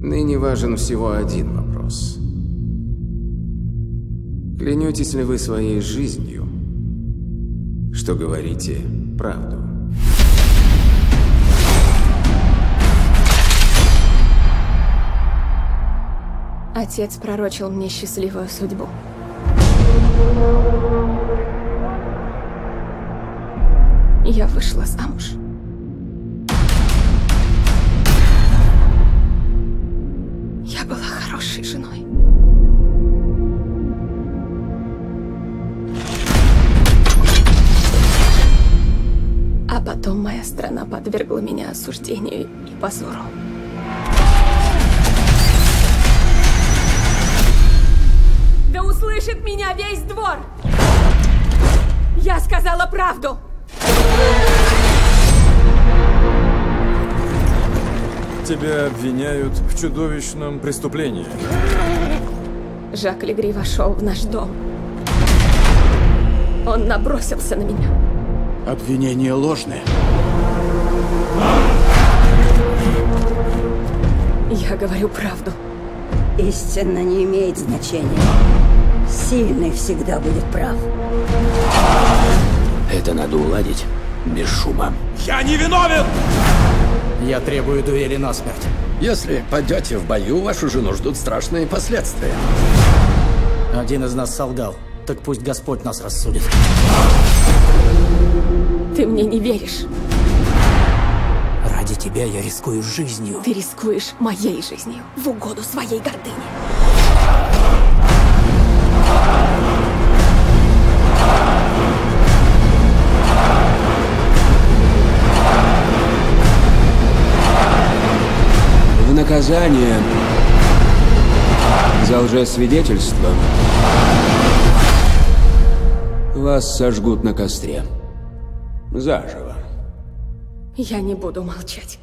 Ныне важен всего один вопрос. Клянетесь ли вы своей жизнью, что говорите правду? Отец пророчил мне счастливую судьбу. Я вышла замуж. Хорошей женой. А потом моя страна подвергла меня осуждению и позору. Да услышит меня весь двор! Я сказала правду! Тебя обвиняют в чудовищном преступлении. Жак Легри вошел в наш дом. Он набросился на меня. Обвинение ложное. Я говорю правду. Истина не имеет значения. Сильный всегда будет прав. Это надо уладить без шума. Я не виновен! Я требую дуэли насмерть. Если пойдете в бою, вашу жену ждут страшные последствия. Один из нас солгал. Так пусть Господь нас рассудит. Ты мне не веришь. Ради тебя я рискую жизнью. Ты рискуешь моей жизнью в угоду своей гордыне. Наказание за лжесвидетельство вас сожгут на костре. Заживо. Я не буду молчать.